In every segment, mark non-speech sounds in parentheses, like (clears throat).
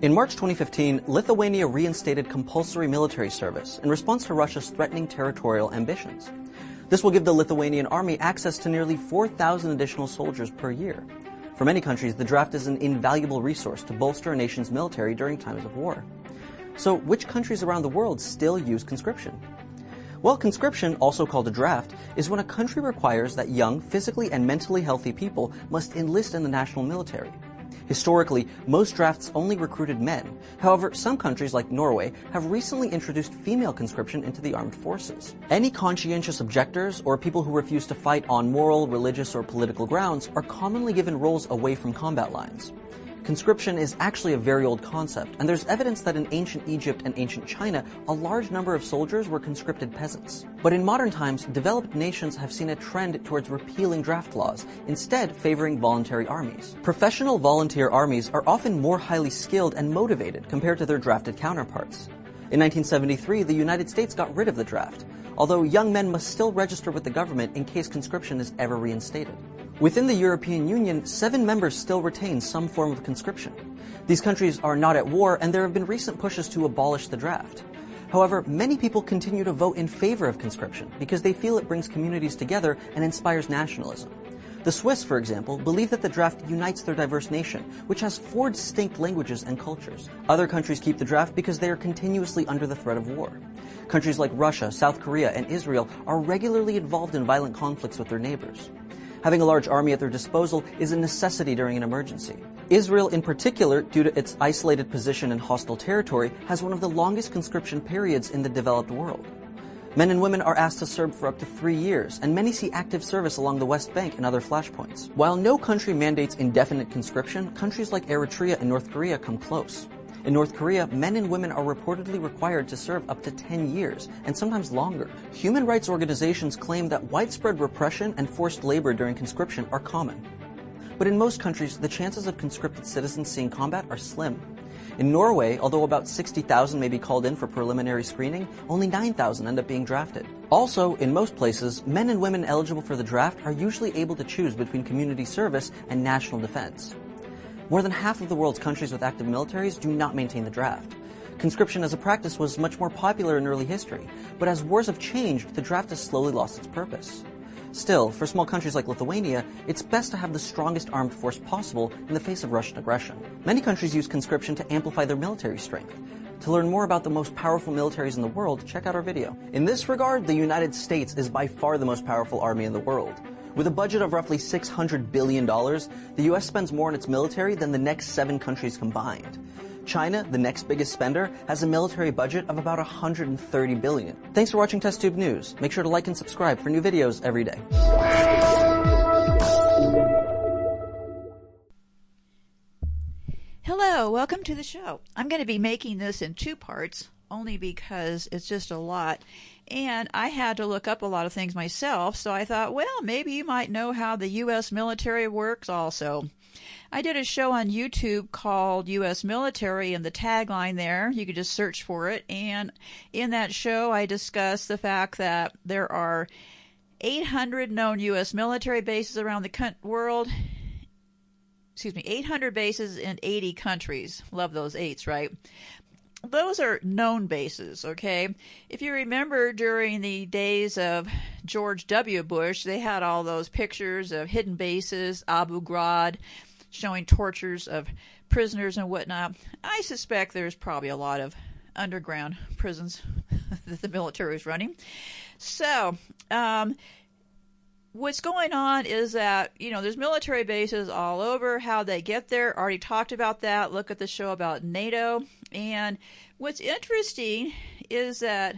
In March 2015, Lithuania reinstated compulsory military service in response to Russia's threatening territorial ambitions. This will give the Lithuanian army access to nearly 4,000 additional soldiers per year. For many countries, the draft is an invaluable resource to bolster a nation's military during times of war. So, which countries around the world still use conscription? Well, conscription, also called a draft, is when a country requires that young, physically and mentally healthy people must enlist in the national military. Historically, most drafts only recruited men. However, some countries like Norway have recently introduced female conscription into the armed forces. Any conscientious objectors or people who refuse to fight on moral, religious, or political grounds are commonly given roles away from combat lines. Conscription is actually a very old concept, and there's evidence that in ancient Egypt and ancient China, a large number of soldiers were conscripted peasants. But in modern times, developed nations have seen a trend towards repealing draft laws, instead favoring voluntary armies. Professional volunteer armies are often more highly skilled and motivated compared to their drafted counterparts. In 1973, the United States got rid of the draft, although young men must still register with the government in case conscription is ever reinstated. Within the European Union, seven members still retain some form of conscription. These countries are not at war, and there have been recent pushes to abolish the draft. However, many people continue to vote in favor of conscription because they feel it brings communities together and inspires nationalism. The Swiss, for example, believe that the draft unites their diverse nation, which has four distinct languages and cultures. Other countries keep the draft because they are continuously under the threat of war. Countries like Russia, South Korea, and Israel are regularly involved in violent conflicts with their neighbors. Having a large army at their disposal is a necessity during an emergency. Israel, in particular, due to its isolated position in hostile territory, has one of the longest conscription periods in the developed world. Men and women are asked to serve for up to three years, and many see active service along the West Bank and other flashpoints. While no country mandates indefinite conscription, countries like Eritrea and North Korea come close. In North Korea, men and women are reportedly required to serve up to 10 years, and sometimes longer. Human rights organizations claim that widespread repression and forced labor during conscription are common. But in most countries, the chances of conscripted citizens seeing combat are slim. In Norway, although about 60,000 may be called in for preliminary screening, only 9,000 end up being drafted. Also, in most places, men and women eligible for the draft are usually able to choose between community service and national defense. More than half of the world's countries with active militaries do not maintain the draft. Conscription as a practice was much more popular in early history, but as wars have changed, the draft has slowly lost its purpose. Still, for small countries like Lithuania, it's best to have the strongest armed force possible in the face of Russian aggression. Many countries use conscription to amplify their military strength. To learn more about the most powerful militaries in the world, check out our video. In this regard, the United States is by far the most powerful army in the world. With a budget of roughly $600 billion, the U.S. spends more on its military than the next seven countries combined. China, the next biggest spender, has a military budget of about 130 billion. Thanks for watching TestTube News. Make sure to like and subscribe for new videos every day. Hello, welcome to the show. I'm going to be making this in two parts only because it's just a lot. And I had to look up a lot of things myself, so I thought, well, maybe you might know how the U.S. military works also. I did a show on YouTube called U.S. Military, and the tagline there, you could just search for it. And in that show, I discussed the fact that there are 800 known U.S. military bases around the world. Excuse me, 800 bases in 80 countries. Love those eights, right? Those are known bases, okay? If you remember during the days of George W. Bush, they had all those pictures of hidden bases, Abu Ghraib, showing tortures of prisoners and whatnot. I suspect there's probably a lot of underground prisons (laughs) that the military is running. So, um, what's going on is that you know there's military bases all over how they get there already talked about that look at the show about nato and what's interesting is that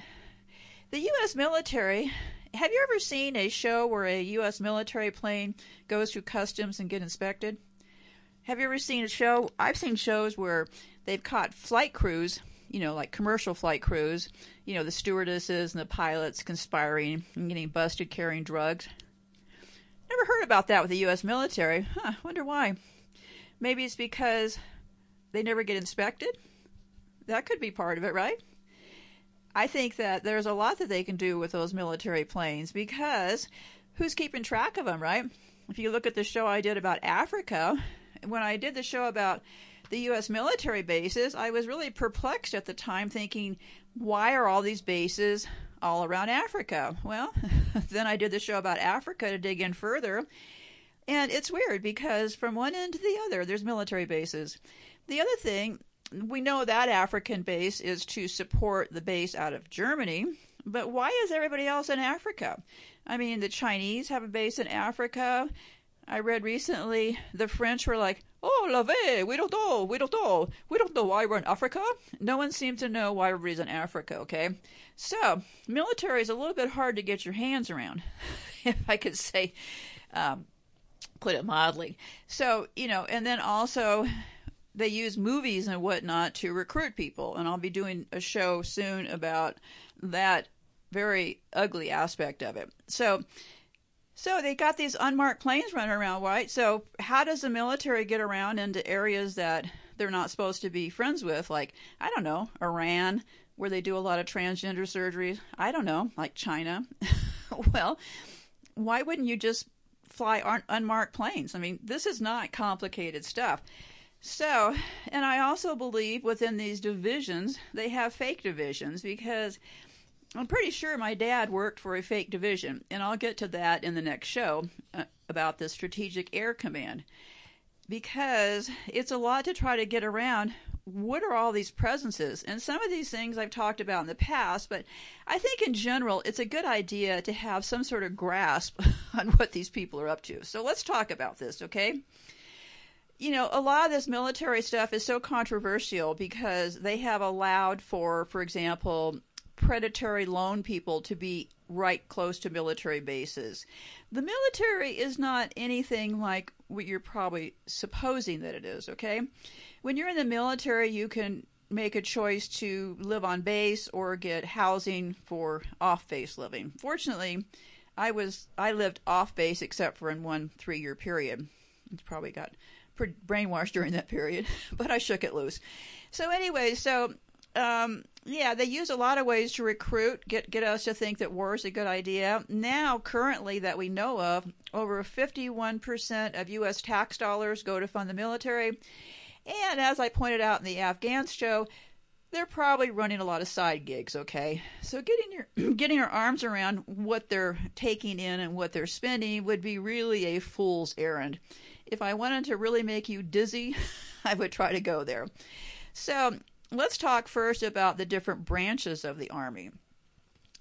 the us military have you ever seen a show where a us military plane goes through customs and get inspected have you ever seen a show i've seen shows where they've caught flight crews you know, like commercial flight crews, you know, the stewardesses and the pilots conspiring and getting busted carrying drugs. Never heard about that with the U.S. military. Huh, wonder why. Maybe it's because they never get inspected? That could be part of it, right? I think that there's a lot that they can do with those military planes because who's keeping track of them, right? If you look at the show I did about Africa, when I did the show about the U.S. military bases, I was really perplexed at the time, thinking, why are all these bases all around Africa? Well, (laughs) then I did the show about Africa to dig in further. And it's weird because from one end to the other, there's military bases. The other thing, we know that African base is to support the base out of Germany, but why is everybody else in Africa? I mean, the Chinese have a base in Africa. I read recently the French were like, "Oh, la vie, we don't know, we don't know, we don't know why we're in Africa." No one seems to know why everybody's in Africa. Okay, so military is a little bit hard to get your hands around, (laughs) if I could say, um, put it mildly. So you know, and then also they use movies and whatnot to recruit people, and I'll be doing a show soon about that very ugly aspect of it. So, so they got these unmarked planes running around, right? So how does the military get around into areas that they're not supposed to be friends with, like I don't know, Iran, where they do a lot of transgender surgeries? I don't know, like China. (laughs) well, why wouldn't you just fly unmarked planes? I mean, this is not complicated stuff. So, and I also believe within these divisions, they have fake divisions because I'm pretty sure my dad worked for a fake division, and I'll get to that in the next show uh, about the Strategic Air Command because it's a lot to try to get around what are all these presences? And some of these things I've talked about in the past, but I think in general it's a good idea to have some sort of grasp (laughs) on what these people are up to. So let's talk about this, okay? You know, a lot of this military stuff is so controversial because they have allowed for, for example, predatory loan people to be right close to military bases. The military is not anything like what you're probably supposing that it is, okay? When you're in the military, you can make a choice to live on base or get housing for off base living. Fortunately, I was I lived off base except for in one 3-year period. It's probably got brainwashed during that period, (laughs) but I shook it loose. So anyway, so um, yeah, they use a lot of ways to recruit, get get us to think that war is a good idea. Now, currently, that we know of, over 51% of U.S. tax dollars go to fund the military, and as I pointed out in the Afghans show, they're probably running a lot of side gigs. Okay, so getting your (clears throat) getting your arms around what they're taking in and what they're spending would be really a fool's errand if I wanted to really make you dizzy, (laughs) I would try to go there. So let's talk first about the different branches of the Army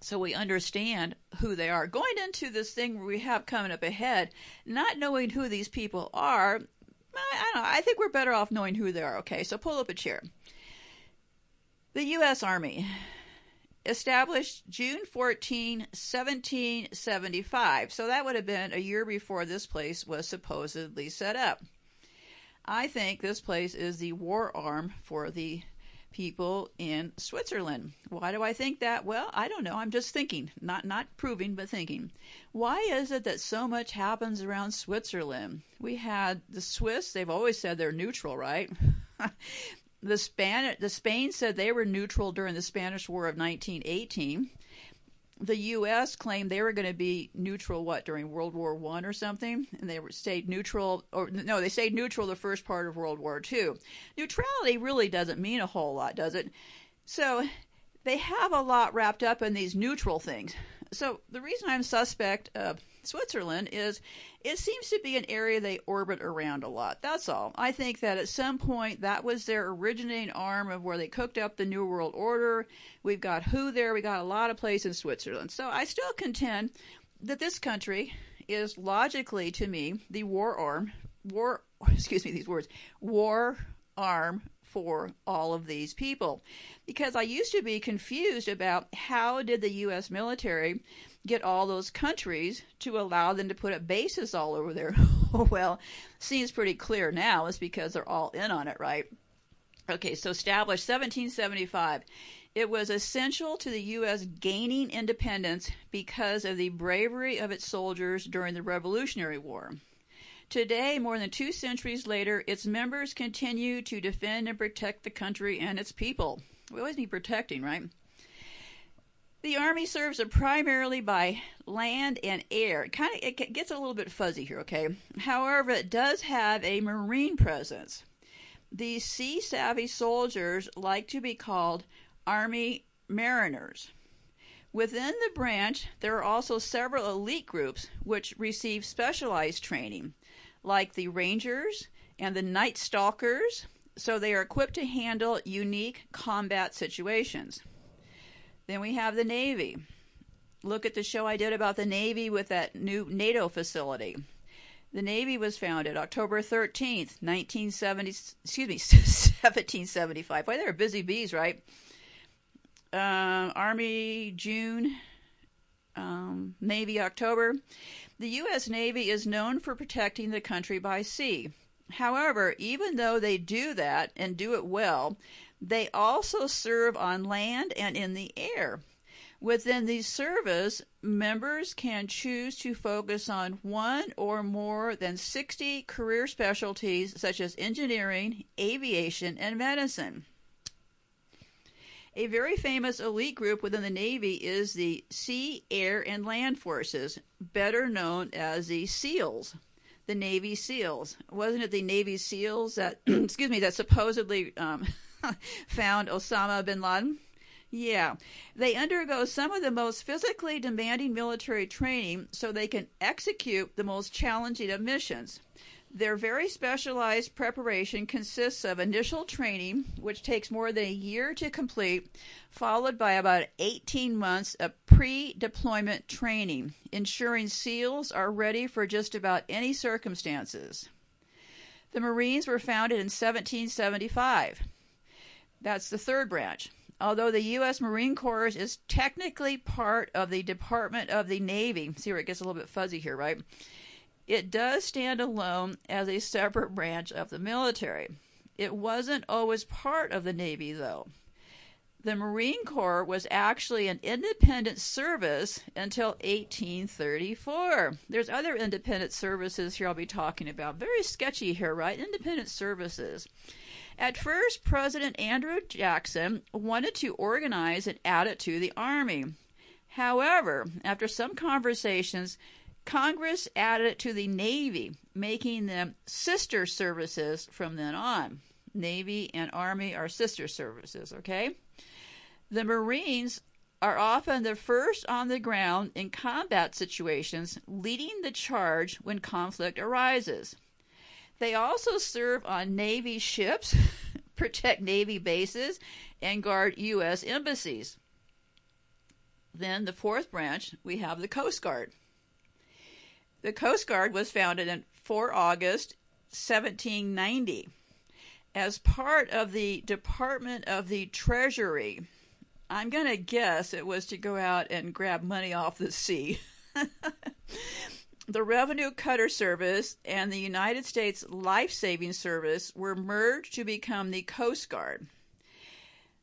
so we understand who they are. Going into this thing we have coming up ahead, not knowing who these people are, I, don't know. I think we're better off knowing who they are. Okay, so pull up a chair. The U.S. Army established June 14, 1775. So that would have been a year before this place was supposedly set up. I think this place is the war arm for the people in Switzerland. Why do I think that? Well, I don't know. I'm just thinking, not not proving, but thinking. Why is it that so much happens around Switzerland? We had the Swiss, they've always said they're neutral, right? (laughs) the Span the Spain said they were neutral during the Spanish War of 1918. The U.S. claimed they were going to be neutral what during World War One or something, and they were stayed neutral. Or no, they stayed neutral the first part of World War Two. Neutrality really doesn't mean a whole lot, does it? So they have a lot wrapped up in these neutral things. So the reason I'm suspect of Switzerland is it seems to be an area they orbit around a lot. That's all. I think that at some point that was their originating arm of where they cooked up the New World Order. We've got who there. We got a lot of place in Switzerland. So I still contend that this country is logically to me the war arm war (laughs) excuse me these words war arm for all of these people because I used to be confused about how did the US military get all those countries to allow them to put up bases all over there. (laughs) well, seems pretty clear now. It's because they're all in on it, right? Okay, so established 1775. It was essential to the U.S. gaining independence because of the bravery of its soldiers during the Revolutionary War. Today, more than two centuries later, its members continue to defend and protect the country and its people. We always need protecting, right? The Army serves primarily by land and air. It kind of it gets a little bit fuzzy here, okay? However, it does have a marine presence. these sea savvy soldiers like to be called Army Mariners. Within the branch, there are also several elite groups which receive specialized training, like the Rangers and the Night Stalkers, so they are equipped to handle unique combat situations. Then we have the Navy. Look at the show I did about the Navy with that new NATO facility. The Navy was founded October 13th, 1970, excuse me, (laughs) 1775. Boy, they're busy bees, right? Uh, Army, June, um, Navy, October. The U.S. Navy is known for protecting the country by sea. However, even though they do that and do it well, they also serve on land and in the air. Within the service, members can choose to focus on one or more than 60 career specialties such as engineering, aviation, and medicine. A very famous elite group within the Navy is the Sea, Air, and Land Forces, better known as the SEALs. The Navy SEALs. Wasn't it the Navy SEALs that, (clears throat) excuse me, that supposedly um, (laughs) (laughs) found Osama bin Laden? Yeah, they undergo some of the most physically demanding military training so they can execute the most challenging of missions. Their very specialized preparation consists of initial training, which takes more than a year to complete, followed by about 18 months of pre deployment training, ensuring SEALs are ready for just about any circumstances. The Marines were founded in 1775. That's the third branch although the U.S. Marine Corps is technically part of the Department of the Navy, see where it gets a little bit fuzzy here, right? It does stand alone as a separate branch of the military. It wasn't always part of the Navy, though. The Marine Corps was actually an independent service until 1834. There's other independent services here I'll be talking about. Very sketchy here, right? Independent services. At first, President Andrew Jackson wanted to organize and add it to the Army. However, after some conversations, Congress added it to the Navy, making them sister services from then on. Navy and Army are sister services, okay? The Marines are often the first on the ground in combat situations, leading the charge when conflict arises. They also serve on Navy ships, (laughs) protect Navy bases, and guard U.S. embassies. Then, the fourth branch, we have the Coast Guard. The Coast Guard was founded in 4 August 1790 as part of the Department of the Treasury. I'm going to guess it was to go out and grab money off the sea. (laughs) the Revenue Cutter Service and the United States Life Saving Service were merged to become the Coast Guard.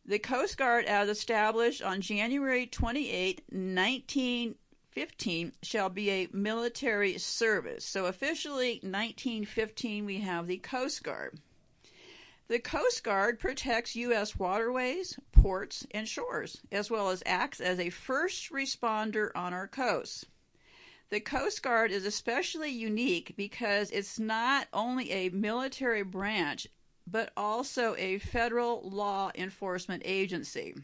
The Coast Guard, as established on January 28, 1915, shall be a military service. So, officially, 1915, we have the Coast Guard. The Coast Guard protects U.S. waterways, ports, and shores, as well as acts as a first responder on our coasts. The Coast Guard is especially unique because it's not only a military branch, but also a federal law enforcement agency.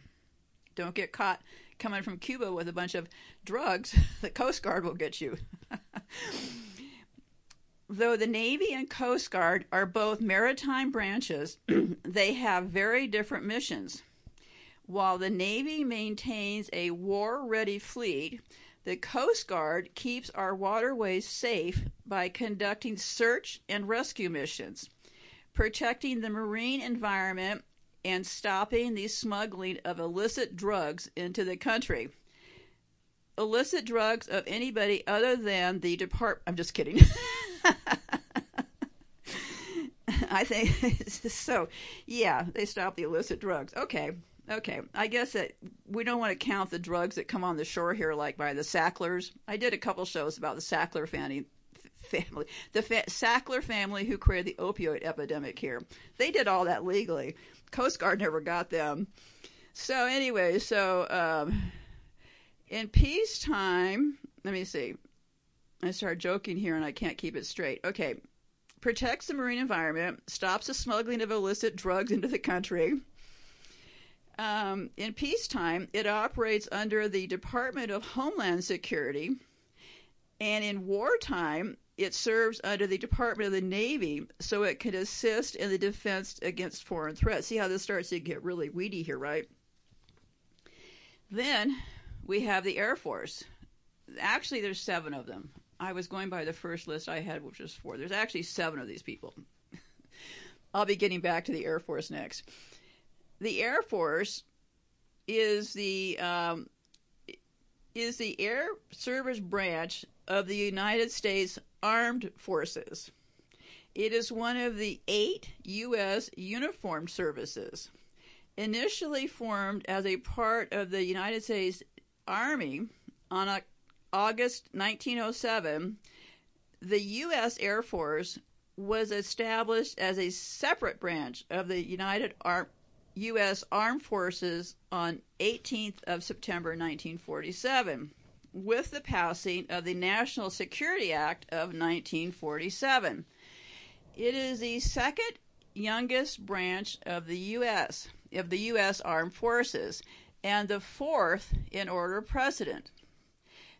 Don't get caught coming from Cuba with a bunch of drugs. (laughs) The Coast Guard will get you. (laughs) Though the Navy and Coast Guard are both maritime branches, (clears throat) they have very different missions. While the Navy maintains a war ready fleet, the Coast Guard keeps our waterways safe by conducting search and rescue missions, protecting the marine environment, and stopping the smuggling of illicit drugs into the country. Illicit drugs of anybody other than the depart. I'm just kidding. (laughs) I think (laughs) so. Yeah, they stop the illicit drugs. Okay, Okay, I guess that we don't want to count the drugs that come on the shore here, like by the Sacklers. I did a couple shows about the Sackler family, family, the fa- Sackler family who created the opioid epidemic here. They did all that legally. Coast Guard never got them. So anyway, so um, in peacetime, let me see. I start joking here and I can't keep it straight. Okay, protects the marine environment, stops the smuggling of illicit drugs into the country. Um, in peacetime, it operates under the Department of Homeland Security, and in wartime, it serves under the Department of the Navy so it can assist in the defense against foreign threats. See how this starts to get really weedy here, right? Then we have the Air Force. Actually, there's seven of them. I was going by the first list I had, which was four. There's actually seven of these people. (laughs) I'll be getting back to the Air Force next. The Air Force is the um, is the air service branch of the United States Armed Forces. It is one of the eight U.S. uniformed services. Initially formed as a part of the United States Army on August 1907, the U.S. Air Force was established as a separate branch of the United Ar- U.S. Armed Forces on 18th of September 1947 with the passing of the National Security Act of 1947. It is the second youngest branch of the U.S. of the U.S. Armed Forces and the fourth in order of precedence.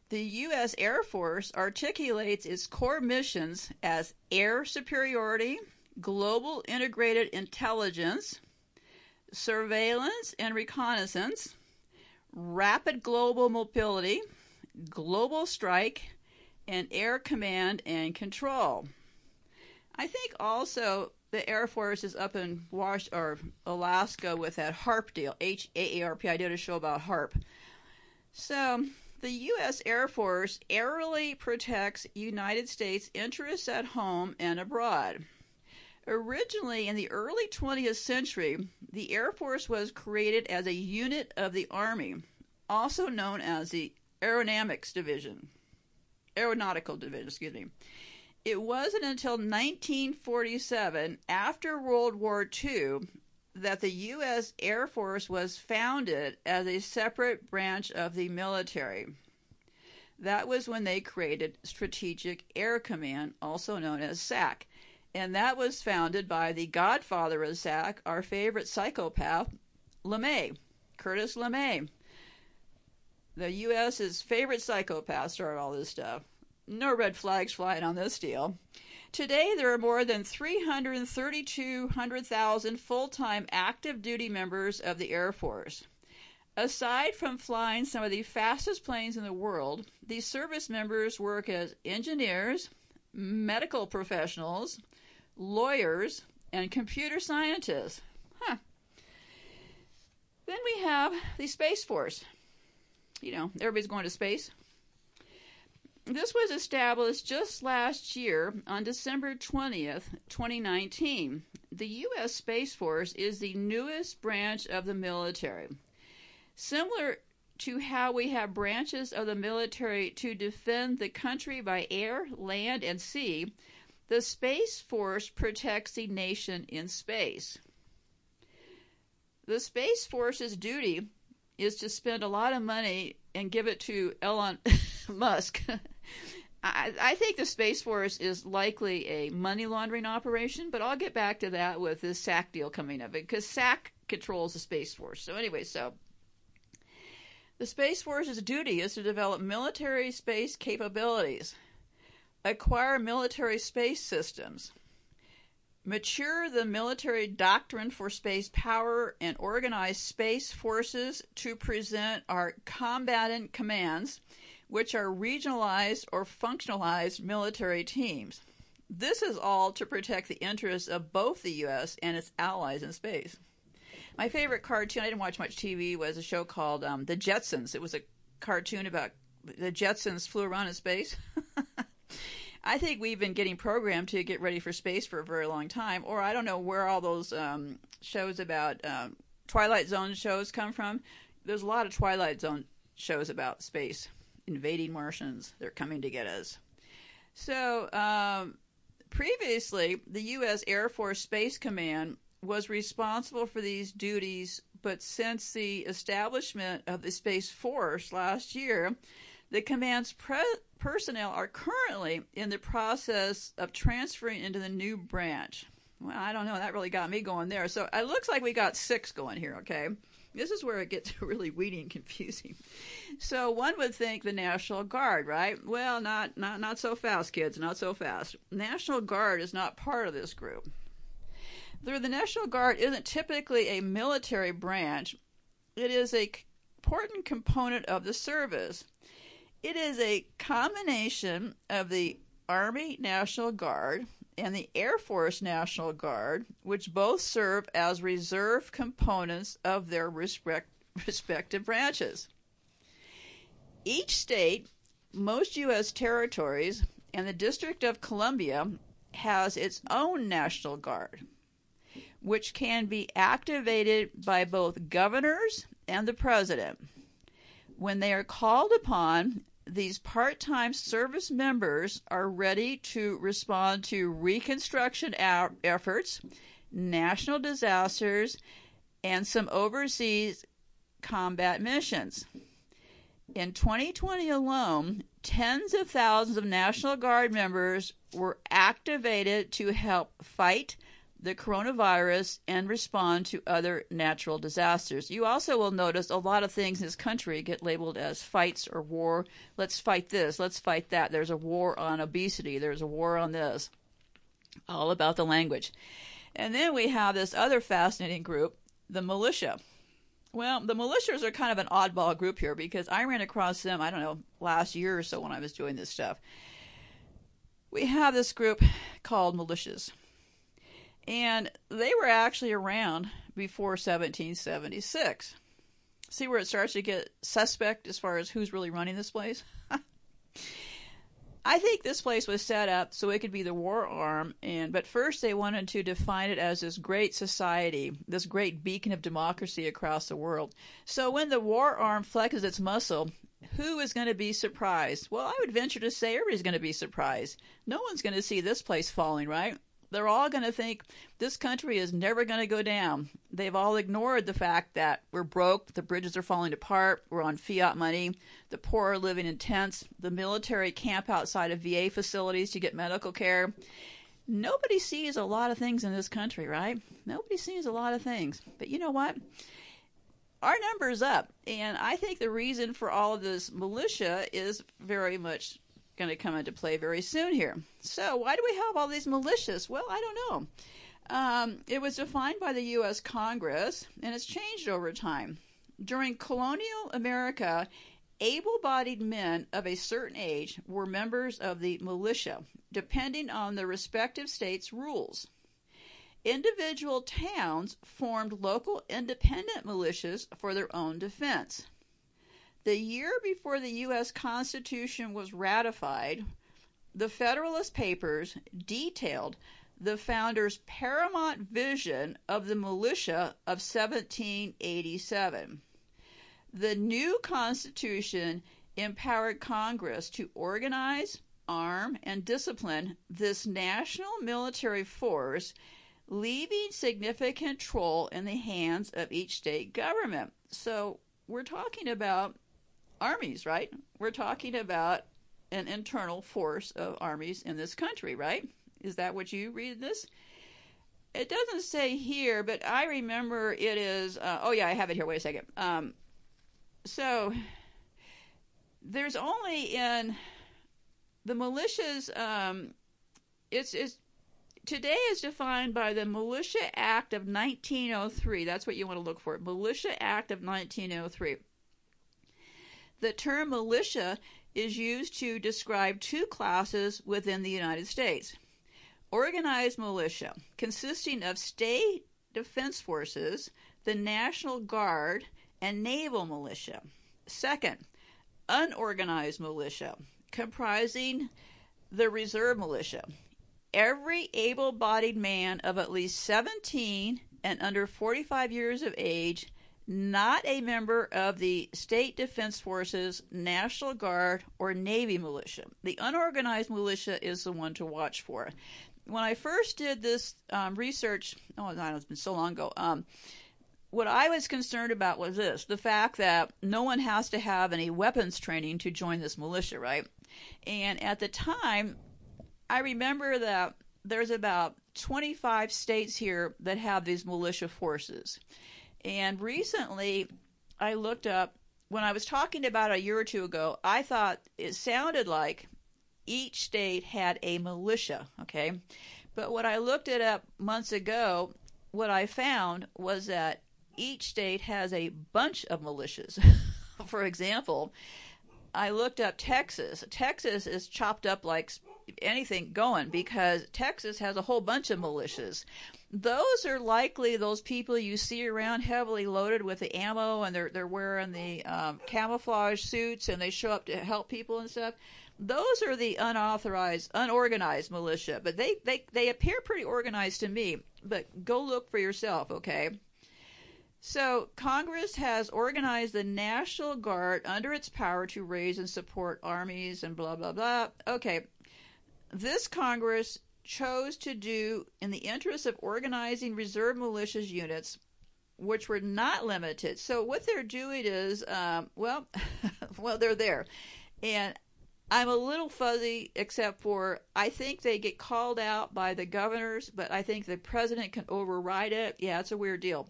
The U.S. Air Force articulates its core missions as air superiority, global integrated intelligence, surveillance and reconnaissance, rapid global mobility, global strike, and air command and control. I think also the Air Force is up in Wash or Alaska with that HAARP deal, H A A R P. I did a show about HAARP. So the U.S. Air Force aerially protects United States interests at home and abroad. Originally, in the early 20th century, the Air Force was created as a unit of the Army, also known as the Aeronautics Division. Aeronautical Division, excuse me. It wasn't until 1947, after World War II, that the U.S. Air Force was founded as a separate branch of the military. That was when they created Strategic Air Command, also known as SAC and that was founded by the godfather of SAC, our favorite psychopath, LeMay, Curtis LeMay. The U.S.'s favorite psychopath started all this stuff. No red flags flying on this deal. Today, there are more than 332,000 full time active duty members of the Air Force. Aside from flying some of the fastest planes in the world, these service members work as engineers, medical professionals, lawyers, and computer scientists. Huh. Then we have the Space Force. You know, everybody's going to space. This was established just last year on December 20th, 2019. The U.S. Space Force is the newest branch of the military. Similar to how we have branches of the military to defend the country by air, land, and sea, the Space Force protects the nation in space. The Space Force's duty is to spend a lot of money and give it to Elon (laughs) Musk. (laughs) I, think the Space Force is likely a money laundering operation, but I'll get back to that with this SAC deal coming up because SAC controls the Space Force. So, anyway, so the Space Force's duty is to develop military space capabilities acquire military space systems, mature the military doctrine for space power, and organize space forces to present our combatant commands, which are regionalized or functionalized military teams. This is all to protect the interests of both the U.S. and its allies in space. My favorite cartoon, I didn't watch much TV, was a show called um, The Jetsons. It was a cartoon about the Jetsons flew around in space. (laughs) I think we've been getting programmed to get ready for space for a very long time, or I don't know where all those um, shows about um, Twilight Zone shows come from. There's a lot of Twilight Zone shows about space, invading Martians. They're coming to get us. So, um, previously, the U.S. Air Force Space Command was responsible for these duties, but since the establishment of the Space Force last year, The command's pre- personnel are currently in the process of transferring into the new branch. Well, I don't know. That really got me going there. So it looks like we got six going here, okay? This is where it gets (laughs) really weedy and confusing. So one would think the National Guard, right? Well, not not not so fast, kids, not so fast. National Guard is not part of this group. The, the National Guard isn't typically a military branch. It is a important component of the service. It is a combination of the Army National Guard and the Air Force National Guard, which both serve as reserve components of their respect, respective branches. Each state, most U.S. territories, and the District of Columbia has its own National Guard, which can be activated by both governors and the president. When they are called upon, these part time service members are ready to respond to reconstruction efforts, national disasters, and some overseas combat missions. In 2020 alone, tens of thousands of National Guard members were activated to help fight the coronavirus and respond to other natural disasters. You also will notice a lot of things in this country get labeled as fights or war. Let's fight this, let's fight that. There's a war on obesity, there's a war on this. All about the language. And then we have this other fascinating group, the militia. Well, the militias are kind of an oddball group here because I ran across them, I don't know, last year or so when I was doing this stuff. We have this group called militias and they were actually around before 1776. See where it starts to get suspect as far as who's really running this place? (laughs) I think this place was set up so it could be the war arm, and but first they wanted to define it as this great society, this great beacon of democracy across the world. So when the war arm flexes its muscle, who is going to be surprised? Well, I would venture to say everybody's going to be surprised. No one's going to see this place falling, right? They're all going to think this country is never going to go down. They've all ignored the fact that we're broke, the bridges are falling apart, we're on fiat money, the poor are living in tents, the military camp outside of VA facilities to get medical care. Nobody sees a lot of things in this country, right? Nobody sees a lot of things. But you know what? Our number's up, and I think the reason for all of this militia is very much going to come into play very soon here. So, why do we have all these militias? Well, I don't know. Um, it was defined by the U.S. Congress, and it's changed over time. During colonial America, able bodied men of a certain age were members of the militia, depending on the respective state's rules. Individual towns formed local independent militias for their own defense. The year before the U.S. Constitution was ratified, the Federalist Papers detailed the founders' paramount vision of the militia of 1787. The new Constitution empowered Congress to organize, arm, and discipline this national military force, leaving significant control in the hands of each state government. So, we're talking about armies, right? We're talking about an internal force of armies in this country, right? Is that what you read this? It doesn't say here, but I remember it is. Uh, oh yeah, I have it here. Wait a second. Um, so there's only in the militias. Um, it's it's today is defined by the Militia Act of 1903. That's what you want to look for. Militia Act of 1903. The term militia is used to describe two classes within the United States. Organized militia, consisting of state defense forces, the National Guard, and naval militia. Second, unorganized militia, comprising the reserve militia. Every able bodied man of at least 17 and under 45 years of age not a member of the State Defense Forces, National Guard, or Navy militia. The unorganized militia is the one to watch for. When I first did this um, research, oh, no, it's been so long ago. Um, what I was concerned about was this the fact that no one has to have any weapons training to join this militia, right? And at the time, I remember that there's about 25 states here that have these militia forces. And recently, I looked up, when I was talking about a year or two ago, I thought it sounded like each state had a militia, okay? But when I looked it up months ago, what I found was that each state has a bunch of militias. (laughs) For example, I looked up Texas. Texas is chopped up like anything going because Texas has a whole bunch of militias. Those are likely those people you see around heavily loaded with the ammo and they're they're wearing the um, camouflage suits and they show up to help people and stuff. Those are the unauthorized, unorganized militia, but they, they, they appear pretty organized to me. But go look for yourself, okay? So, Congress has organized the National Guard under its power to raise and support armies and blah, blah, blah. Okay, this Congress chose to do, in the interest of organizing reserve militias units, which were not limited. So, what they're doing is, um, well, (laughs) well, they're there. And I'm a little fuzzy, except for I think they get called out by the governors, but I think the president can override it. Yeah, it's a weird deal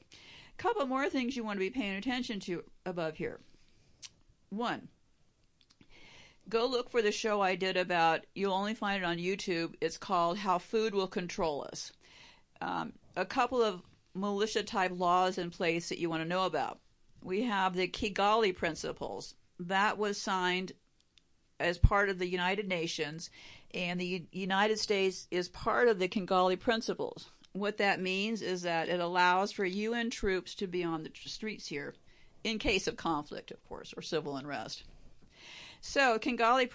couple more things you want to be paying attention to above here. One, go look for the show I did about, you'll only find it on YouTube. It's called How Food Will Control Us. Um, a couple of militia type laws in place that you want to know about. We have the Kigali Principles. That was signed as part of the United Nations, and the United States is part of the Kigali Principles what that means is that it allows for UN troops to be on the streets here in case of conflict, of course, or civil unrest. So, Kigali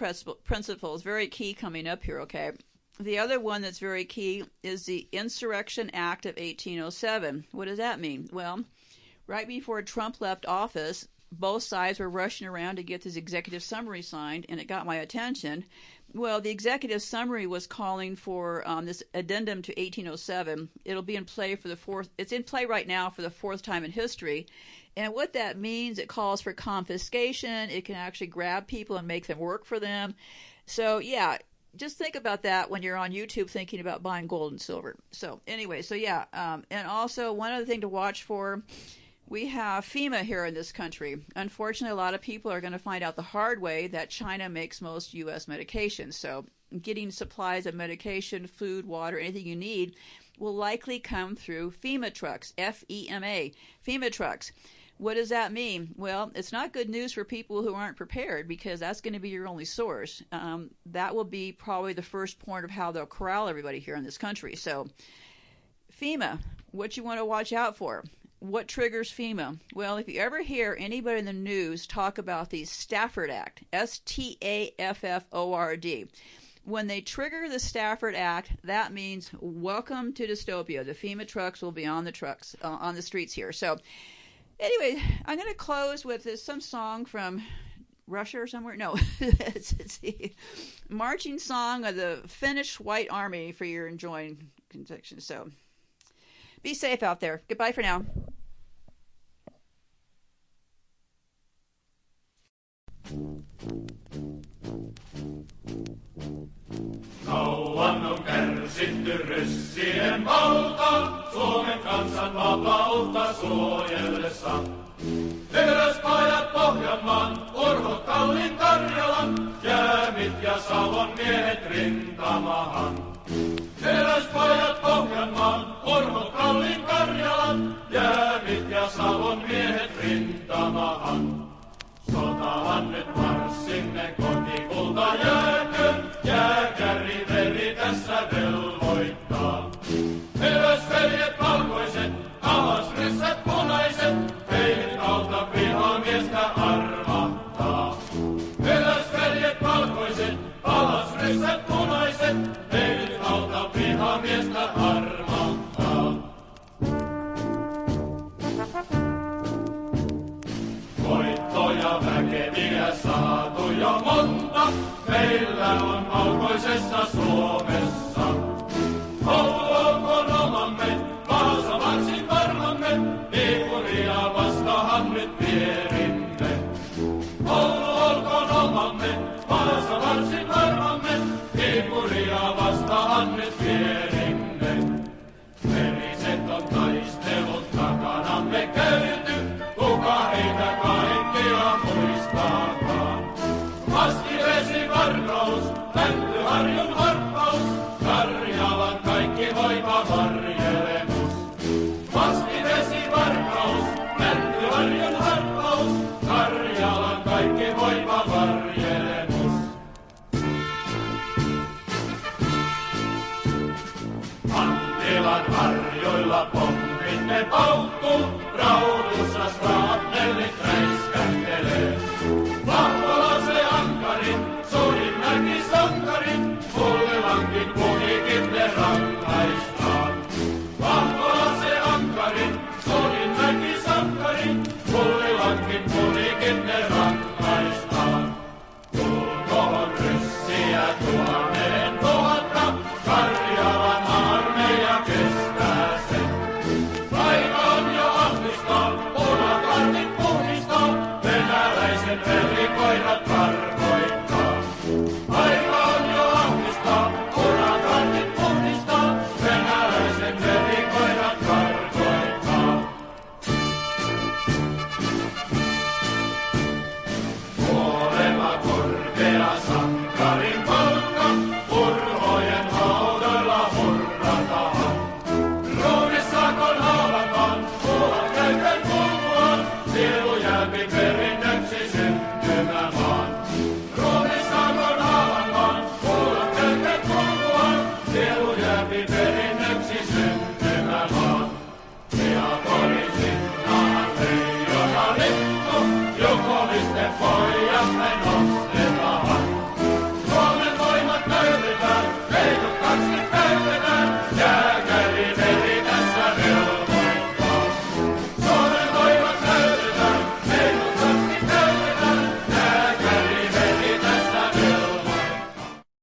principle is very key coming up here, okay? The other one that's very key is the Insurrection Act of 1807. What does that mean? Well, right before Trump left office, both sides were rushing around to get this executive summary signed, and it got my attention well, the executive summary was calling for um, this addendum to 1807. It'll be in play for the fourth. It's in play right now for the fourth time in history, and what that means, it calls for confiscation. It can actually grab people and make them work for them. So yeah, just think about that when you're on YouTube thinking about buying gold and silver. So anyway, so yeah, um, and also one other thing to watch for we have FEMA here in this country. Unfortunately, a lot of people are going to find out the hard way that China makes most U.S. medications. So, getting supplies of medication, food, water, anything you need will likely come through FEMA trucks, F E M A, FEMA trucks. What does that mean? Well, it's not good news for people who aren't prepared because that's going to be your only source. Um, that will be probably the first point of how they'll corral everybody here in this country. So, FEMA, what you want to watch out for what triggers FEMA? Well, if you ever hear anybody in the news talk about the Stafford Act, S T A F F O R D, when they trigger the Stafford Act, that means welcome to dystopia. The FEMA trucks will be on the trucks uh, on the streets here. So, anyway, I'm going to close with this, some song from Russia or somewhere. No, (laughs) it's, it's, the marching song of the Finnish White Army for your enjoying conviction. So. Be safe out there. Goodbye for now. Kauan on kärsitty ryssien valta, Suomen kansan vapautta suojellessa. Teräspajat Pohjanmaan, Urho Kallin Karjalan, Jäämit ja Savon miehet rintamahan. Teräspajat Pohjanmaan, Urho Kallin Karjalan, Jäämit ja Savon miehet rintamahan. Sotahan nyt marssimme kotikulta jääkön, um,